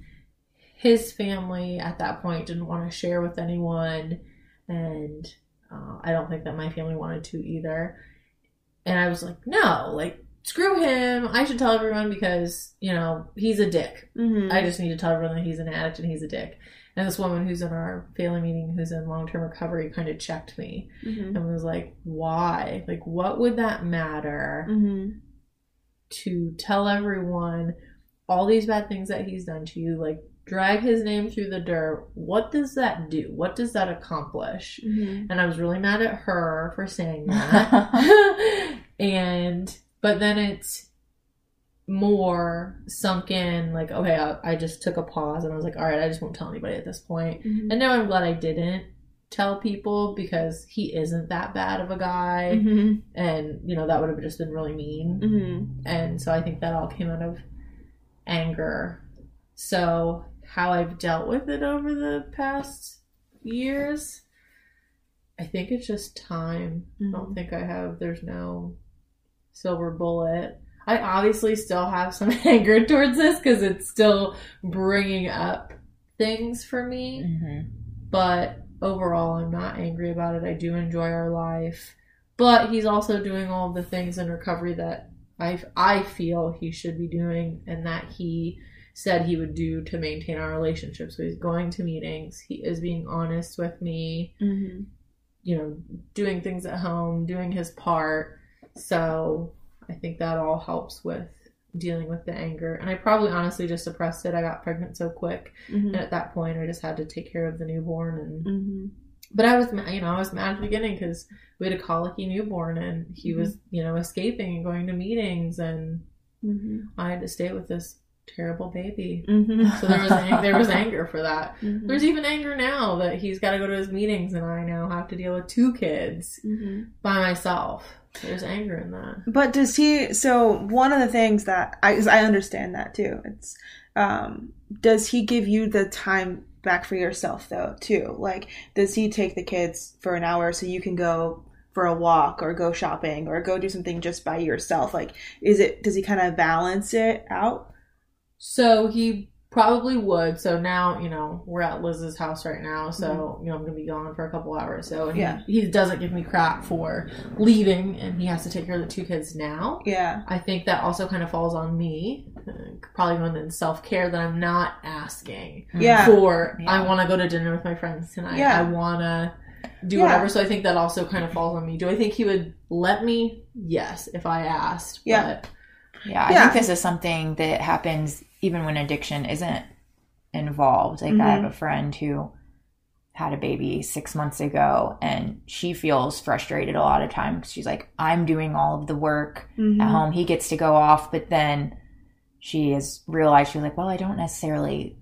his family at that point didn't want to share with anyone. And uh, I don't think that my family wanted to either. And I was like, no, like, screw him. I should tell everyone because, you know, he's a dick. mm-hmm I just need to tell everyone that he's an addict and he's a dick. And this woman who's in our family meeting, who's in long term recovery, kind of checked me mm-hmm and was like, why? Like, what would that matter? mm-hmm to tell everyone all these bad things that he's done to you, like drag his name through the dirt. What does that do? What does that accomplish? mm-hmm And I was really mad at her for saying that. and but then it's more sunk in like okay I, I just took a pause and i was like all right i just won't tell anybody at this point Mhm. and now i'm glad i didn't tell people because he isn't that bad of a guy Mhm. and you know that would have just been really mean Mhm. and so i think that all came out of anger so how i've dealt with it over the past years. I think it's just time. I don't Mhm. think i have there's no silver bullet. I obviously still have some anger towards this because it's still bringing up things for me. Mhm. but overall i'm not angry about it. I do enjoy our life. But he's also doing all the things in recovery that i i feel he should be doing and that he said he would do to maintain our relationship so he's going to meetings he is being honest with me Mhm. you know doing things at home doing his part so i think that all helps with dealing with the anger and i probably honestly just suppressed it i got pregnant so quick and Mhm. at that point i just had to take care of the newborn and Mhm. but I was, you know, I was mad at the beginning because we had a colicky newborn and he was, you know, escaping and going to meetings, and Mhm. I had to stay with this terrible baby. Mhm. So there was ang- there was anger for that. Mhm. There's even anger now that he's got to go to his meetings, and I now have to deal with two kids Mhm. by myself. There's anger in that. But does he? So one of the things that I I understand that too. It's um, does he give you the time back for yourself though too? Like, does he take the kids for an hour so you can go for a walk or go shopping or go do something just by yourself? Like, is it? Does he kind of balance it out? So he probably would. So now, you know, we're at Liz's house right now. So, you know, I'm going to be gone for a couple hours. So he, Yeah. he doesn't give me crap for leaving and he has to take care of the two kids now. Yeah. I think that also kind of falls on me. uh, Probably going in self care that I'm not asking Yeah. for. Yeah. I want to go to dinner with my friends tonight. Yeah. I want to do Yeah. whatever. So I think that also kind of falls on me. Do I think he would let me? Yes, if I asked. Yeah. But Yeah, I Yeah. think this is something that happens even when addiction isn't involved. Like I have a friend who had a baby six months ago and she feels frustrated a lot of times she's like, I'm doing all of the work Mhm. at home. He gets to go off, but then she has realized she's like, well, I don't necessarily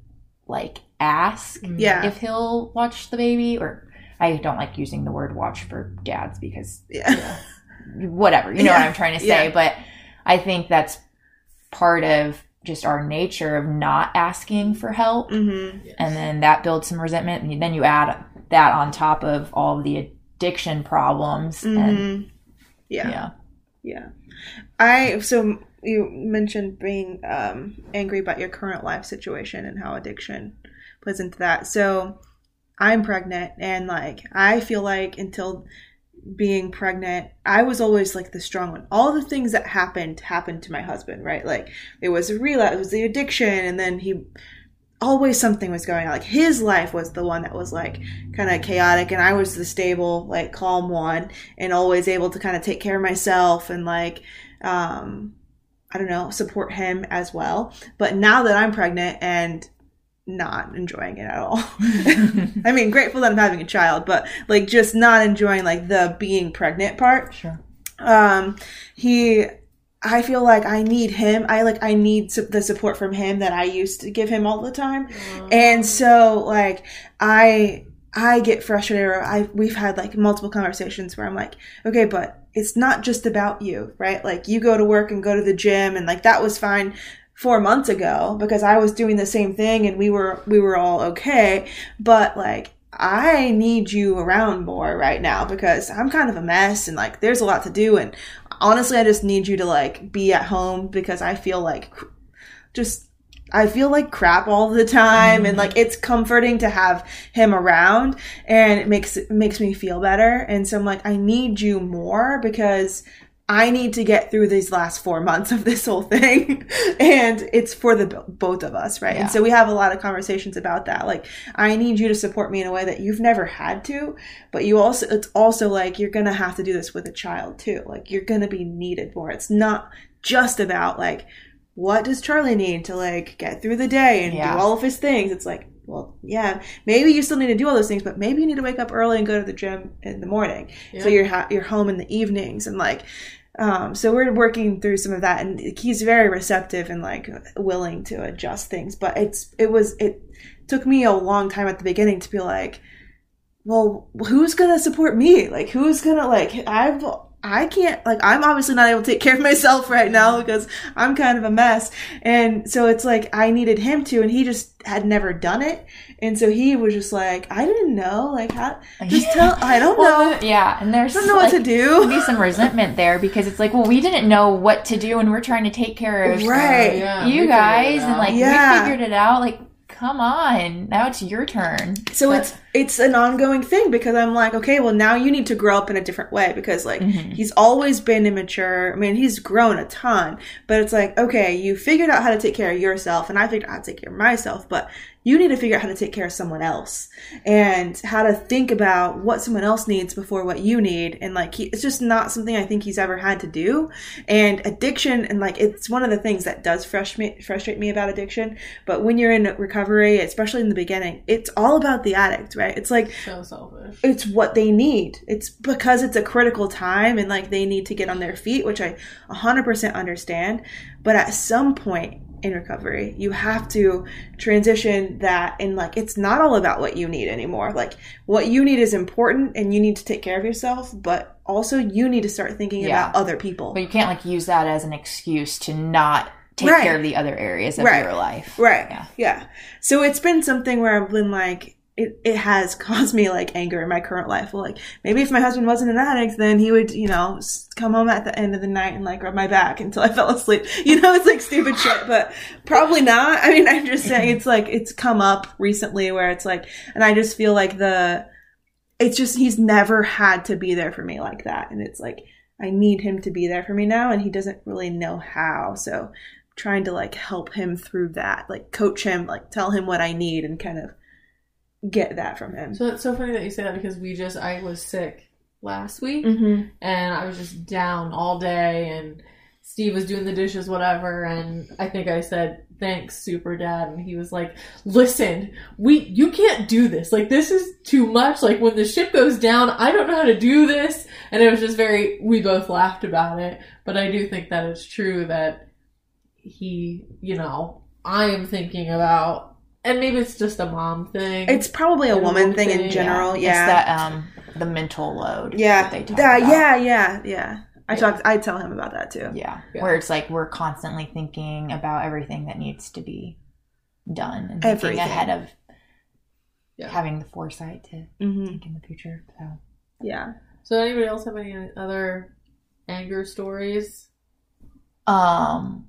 like ask mm, Yeah. if he'll watch the baby or I don't like using the word watch for dads because Yeah. whatever, you know Yeah. what I'm trying to say. Yeah. But I think that's part of just our nature of not asking for help. Mhm. yes. And then that builds some resentment. And then you add that on top of all of the addiction problems. And Mhm. Yeah. yeah. Yeah. I so you mentioned being um angry about your current life situation and how addiction plays into that. So I'm pregnant and like I feel like until being pregnant, I was always like the strong one. All the things that happened happened to my husband, right? Like it was a relapse, it was the addiction, and then he always something was going on. Like his life was the one that was like kind of chaotic, and I was the stable, like calm one, and always able to kind of take care of myself and like, um, I don't know, support him as well. But now that I'm pregnant and not enjoying it at all. I mean, grateful that I'm having a child, but like just not enjoying like the being pregnant part. Sure. Um, he, I feel like I need him. I like I need su- the support from him that I used to give him all the time. And so like I I get frustrated or I we've had like multiple conversations where I'm like, okay, but it's not just about you, right? Like you go to work and go to the gym and like that was fine 4 months ago because I was doing the same thing and we were we were all okay, but like I need you around more right now because I'm kind of a mess and like there's a lot to do. And honestly I just need you to like be at home because I feel like just I feel like crap all the time and mm. like it's comforting to have him around and it makes it makes me feel better. And so I'm like I need you more because I need to get through these last 4 months of this whole thing and it's for the bo- both of us right Yeah. and so we have a lot of conversations about that like I need you to support me in a way that you've never had to but you also it's also like you're going to have to do this with a child too like you're going to be needed more it's not just about like what does Charlie need to like get through the day and Yeah. do all of his things? It's like, well, yeah, maybe you still need to do all those things, but maybe you need to wake up early and go to the gym in the morning. Yeah. So you're ha- you're home in the evenings and like um, so we're working through some of that, and he's very receptive and like willing to adjust things. But it's it was it took me a long time at the beginning to be like, well, who's gonna support me? Like, who's gonna like I've I can't like I'm obviously not able to take care of myself right now because I'm kind of a mess. And so it's like I needed him to and he just had never done it. And so he was just like, I didn't know. Like how just tell I don't Well, know. yeah, and there's I don't know like, what to do. could be some resentment there because it's like, well, we didn't know what to do, and we're trying to take care of Right. Yeah, you guys, and like Yeah. we figured it out. Like, come on, now it's your turn. So But- it's it's an ongoing thing because I'm like, okay, well now you need to grow up in a different way because like Mhm. he's always been immature. I mean, he's grown a ton, but it's like, okay, you figured out how to take care of yourself and I figured out how to take care of myself, but you need to figure out how to take care of someone else and how to think about what someone else needs before what you need and like he, it's just not something I think he's ever had to do. And addiction and like it's one of the things that does frustrate me, frustrate me about addiction, but when you're in recovery, especially in the beginning, it's all about the addict, It's like so selfish. it's what they need. It's because it's a critical time and like they need to get on their feet, which I 100% understand. But at some point in recovery, you have to transition that and like it's not all about what you need anymore. Like what you need is important and you need to take care of yourself, but also you need to start thinking Yeah. about other people. But you can't like use that as an excuse to not take Right. care of the other areas of Right. your life. Right. Yeah. Yeah. So it's been something where I've been like, it, it has caused me like anger in my current life. Well, like maybe if my husband wasn't an addict, then he would, you know, come home at the end of the night and like rub my back until I fell asleep. You know, it's like stupid shit, but probably not. I mean, I'm just saying it's like, it's come up recently where it's like, and I just feel like the, it's just, he's never had to be there for me like that. And it's like, I need him to be there for me now and he doesn't really know how. So trying to like help him through that, like coach him, like tell him what I need and kind of get that from him. So it's so funny that you say that because we just I was sick last week Mm-hmm. and I was just down all day and Steve was doing the dishes, whatever, and I think I said, Thanks, super dad, and he was like, Listen, we you can't do this. Like this is too much. Like when the ship goes down, I don't know how to do this and it was just very we both laughed about it. But I do think that it's true that he you know, I am thinking about and maybe it's just a mom thing. It's probably a a woman woman thing in thing, general. It's Yeah. that um the mental load. yeah. that they talk That- about. yeah. Yeah. Yeah. I Yeah. talked. I tell him about that too. Yeah. Yeah. Where it's like we're constantly thinking about everything that needs to be done and thinking Everything. ahead of Yeah. having the foresight to hmm think in the future. So Yeah. So anybody else have any other anger stories? um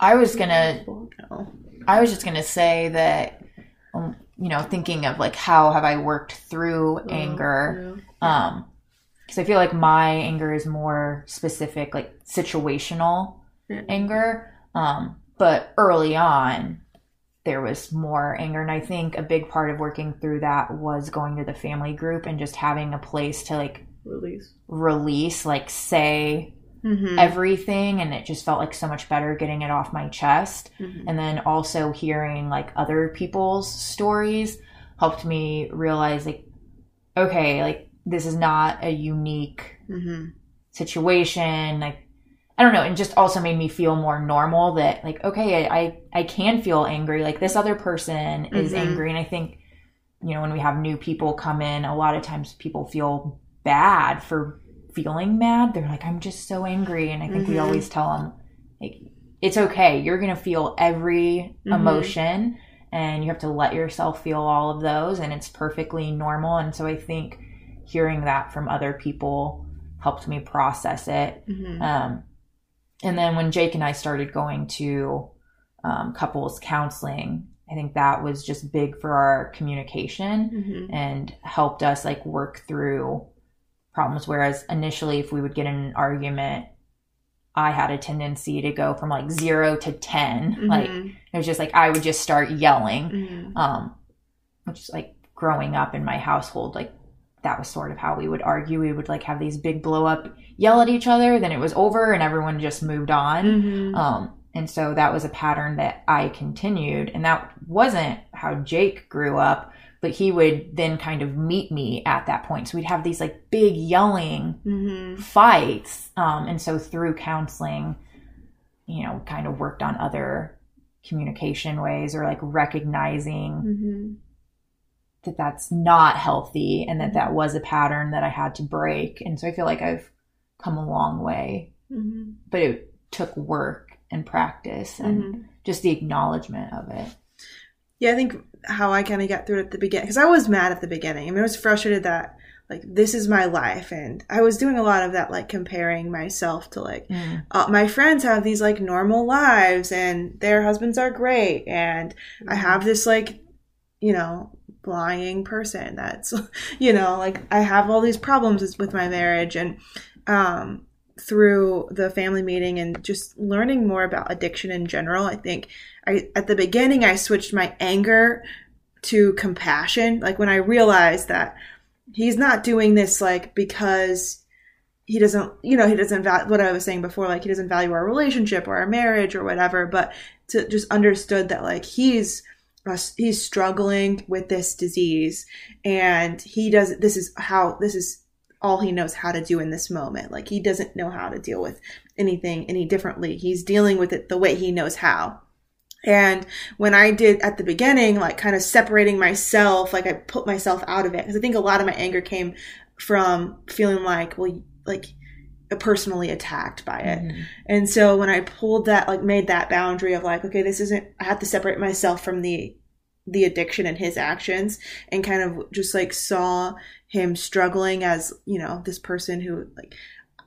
I was gonna No. I was just gonna say that um, you know, thinking of like how have I worked through Oh, anger. yeah. Um because I feel like my anger is more specific, like situational Yeah. anger. Um, but early on, there was more anger. And I think a big part of working through that was going to the family group and just having a place to like Release. release, like say Mhm. everything. And it just felt like so much better getting it off my chest. Mhm. And then also hearing like other people's stories helped me realize like, okay, like this is not a unique Mhm. situation like i don't know and just also made me feel more normal that like okay i i, I can feel angry like this other person is Mhm. angry and i think you know when we have new people come in a lot of times people feel bad for feeling mad they're like i'm just so angry and i think we Mhm. always tell them like it's okay you're gonna feel every Mhm. emotion and you have to let yourself feel all of those and it's perfectly normal and so i think hearing that from other people helped me process it Mhm. um, and then when Jake and I started going to um, couples counseling, I think that was just big for our communication Mhm. and helped us like work through problems. Whereas initially, if we would get in an argument, I had a tendency to go from like zero to 10. Like Mhm. it was just like I would just start yelling Mhm. um, which is like growing up in my household, like that was sort of how we would argue. We would like have these big blow up, yell at each other, then it was over and everyone just moved on. Mhm. Um, and so that was a pattern that I continued, and that wasn't how Jake grew up, but he would then kind of meet me at that point. So we'd have these like big yelling Mm-hmm. fights. Um, and so through counseling, you know, kind of worked on other communication ways or like recognizing Mm-hmm. that that's not healthy and that that was a pattern that I had to break. And so I feel like I've come a long way, Mm-hmm. but it took work and practice and Mm-hmm. just the acknowledgement of it. Yeah, I think how I kind of got through it at the beginning because I was mad at the beginning. I mean, I was frustrated that like this is my life, and I was doing a lot of that, like comparing myself to like uh, my friends have these like normal lives and their husbands are great, and I have this like you know lying person that's you know like I have all these problems with my marriage and um through the family meeting and just learning more about addiction in general i think i at the beginning i switched my anger to compassion. Like when i realized that he's not doing this like because he doesn't you know he doesn't value what i was saying before like he doesn't value our relationship or our marriage or whatever but to just understood that like he's he's struggling with this disease and he does this is how this is all he knows how to do in this moment like he doesn't know how to deal with anything any differently he's dealing with it the way he knows how and when I did at the beginning, like kind of separating myself, like I put myself out of it, because I think a lot of my anger came from feeling like, well, like personally attacked by it. Mm-hmm. And so when I pulled that, like made that boundary of like, okay, this isn't, I have to separate myself from the, the addiction and his actions and kind of just like saw him struggling as, you know, this person who like,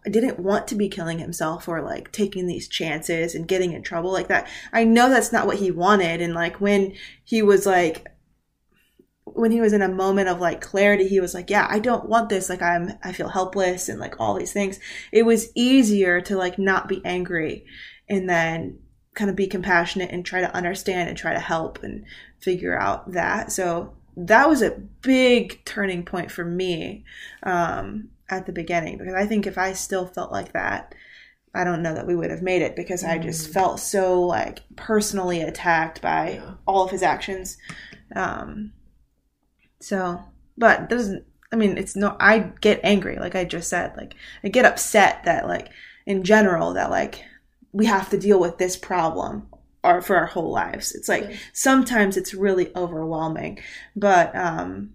didn't want to be killing himself or like taking these chances and getting in trouble like that. I know that's not what he wanted. And like when he was like, when he was in a moment of like clarity, he was like, yeah, I don't want this. Like I'm, I feel helpless and like all these things. It was easier to like not be angry and then kind of be compassionate and try to understand and try to help and figure out that. So that was a big turning point for me. Um, at the beginning because I think if I still felt like that, I don't know that we would have made it because I just felt so like personally attacked by Yeah. all of his actions. Um, so, but doesn't I mean it's no I get angry like I just said like I get upset that like in general that like we have to deal with this problem or for our whole lives. It's like Yeah. sometimes it's really overwhelming, but um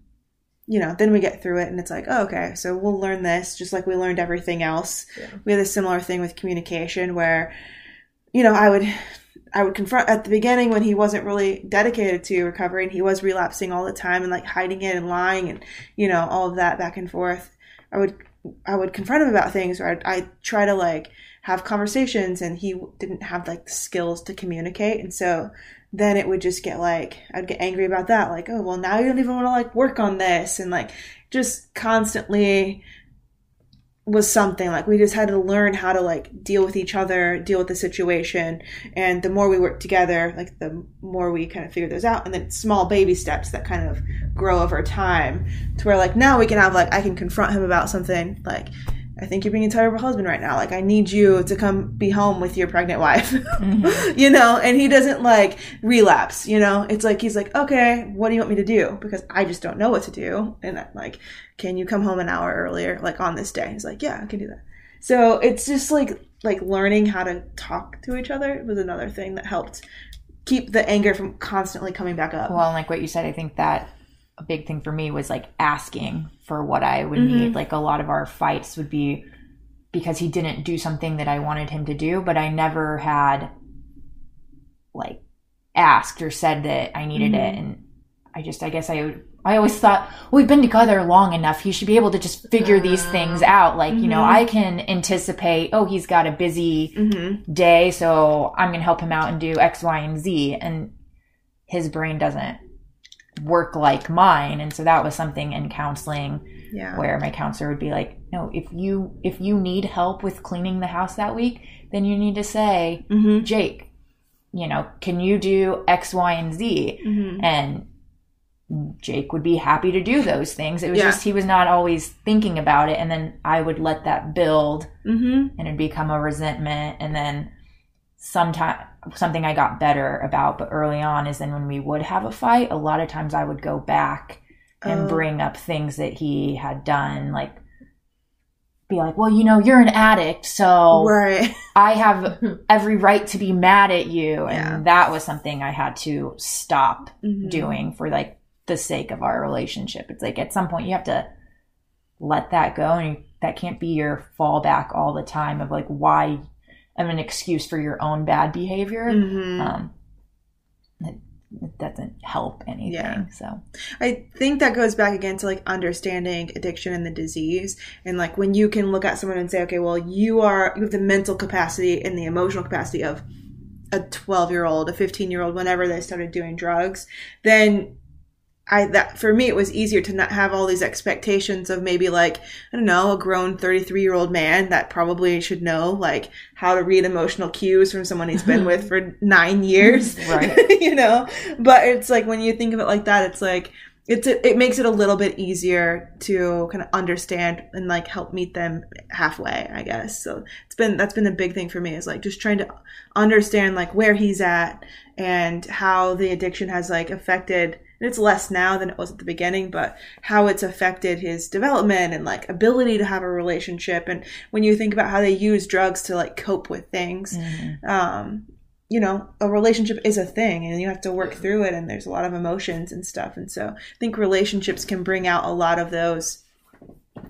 you know, then we get through it and it's like, oh, okay, so we'll learn this just like we learned everything else. Yeah. We had a similar thing with communication where, you know, I would I would confront at the beginning when he wasn't really dedicated to recovery and he was relapsing all the time and like hiding it and lying and, you know, all of that back and forth. I would I would confront him about things or I'd, I'd try to like have conversations and he didn't have like the skills to communicate. And so then it would just get like I'd get angry about that like oh well now you don't even want to like work on this. And like just constantly was something like we just had to learn how to like deal with each other deal with the situation. And the more we work together like the more we kind of figure those out. And then small baby steps that kind of grow over time to where like now we can have like i can confront him about something like i think you're being a terrible husband right now. Like i need you to come be home with your pregnant wife. Mm-hmm. You know? And he doesn't like relapse you know? It's like he's like okay what do you want me to do? Because i just don't know what to do. And I'm like can you come home an hour earlier like on this day? He's like yeah i can do that. So it's just like like learning how to talk to each other was another thing that helped keep the anger from constantly coming back up. Well, and like what you said, I think that a big thing for me was like asking for what I would Mhm. need. Like a lot of our fights would be because he didn't do something that I wanted him to do, but I never had like asked or said that I needed it. Mhm. And I just, I guess I, I always thought, well, we've been together long enough. He should be able to just figure these things out. Like, you know, Mhm. I can anticipate, oh, he's got a busy mm-hmm. day, so I'm going to help him out and do X, Y, and Z. And his brain doesn't work like mine. And so that was something in counseling yeah where my counselor would be like, no, if you, if you need help with cleaning the house that week, then you need to say, mm-hmm. Jake, you know, can you do X, Y, and Z? Mm-hmm. And Jake would be happy to do those things. It was Yeah. just he was not always thinking about it. And then I would let that build Mm-hmm. and it'd become a resentment and then sometime something I got better about, but early on is then when we would have a fight, a lot of times I would go back and Oh. bring up things that he had done, like be like, well, you know, you're an addict, so Right. I have every right to be mad at you. And Yeah. that was something I had to stop Mhm. doing for like the sake of our relationship. It's like at some point you have to let that go and that can't be your fallback all the time of like why of an excuse for your own bad behavior. Mhm. Um, it, it doesn't help anything. Yeah. So I think that goes back again to like understanding addiction and the disease. And like when you can look at someone and say, okay, well, you are, you have the mental capacity and the emotional capacity of a 12 year old, a 15 year old, whenever they started doing drugs, then I, that for me, it was easier to not have all these expectations of maybe like, I don't know, a grown 33 year old man that probably should know like how to read emotional cues from someone he's been with for nine years. Right. you know? But it's like when you think of it like that, it's like, it's a, it makes it a little bit easier to kind of understand and like help meet them halfway, I guess. So it's been that's been the big thing for me is like just trying to understand like where he's at and how the addiction has like affected it's less now than it was at the beginning, but how it's affected his development and like ability to have a relationship. And when you think about how they use drugs to like cope with things, mhm. um, you know, a relationship is a thing and you have to work through it and there's a lot of emotions and stuff. And so I think relationships can bring out a lot of those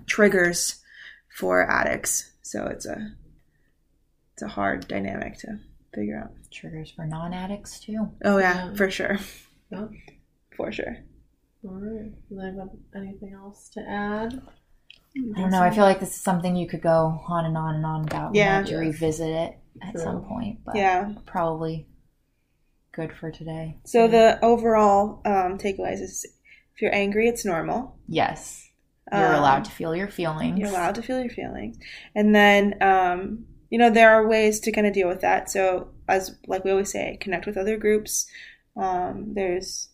triggers for addicts. So it's a it's a hard dynamic to figure out. triggers for non-addicts too. Oh yeah, Yeah. for sure. For sure. All right. Does anyone have anything else to add? I don't know. I feel like this is something you could go on and on and on about. We Yeah. to revisit it at True. some point, but Yeah. probably good for today. So the overall um, takeaways is if you're angry, it's normal. Yes, you're Um, allowed to feel your feelings. You're allowed to feel your feelings. And then, um, you know, there are ways to kind of deal with that. So, as like we always say, connect with other groups. Um, there's,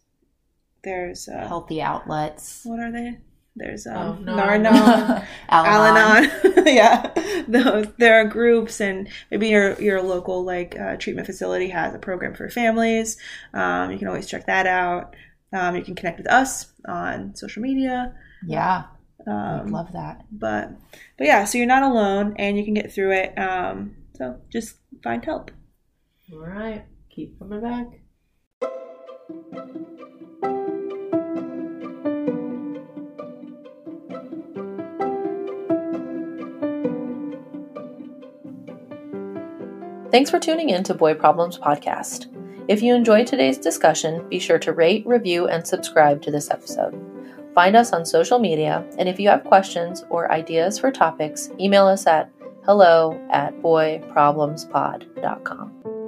there's, uh, Healthy outlets. what are they? There's Oh, um, no. Nar-Anon, Al-Anon. Al-Anon. yeah, those there are groups, and maybe your your local like uh, treatment facility has a program for families. Um, you can always check that out. Um, you can connect with us on social media. Yeah, Um, love that. but but yeah so you're not alone and you can get through it um so just find help All right. Keep coming back. Thanks for tuning in to Boy Problems Podcast. If you enjoyed today's discussion, be sure to rate, review, and subscribe to this episode. Find us on social media, and if you have questions or ideas for topics, email us at hello at boyproblemspod.com.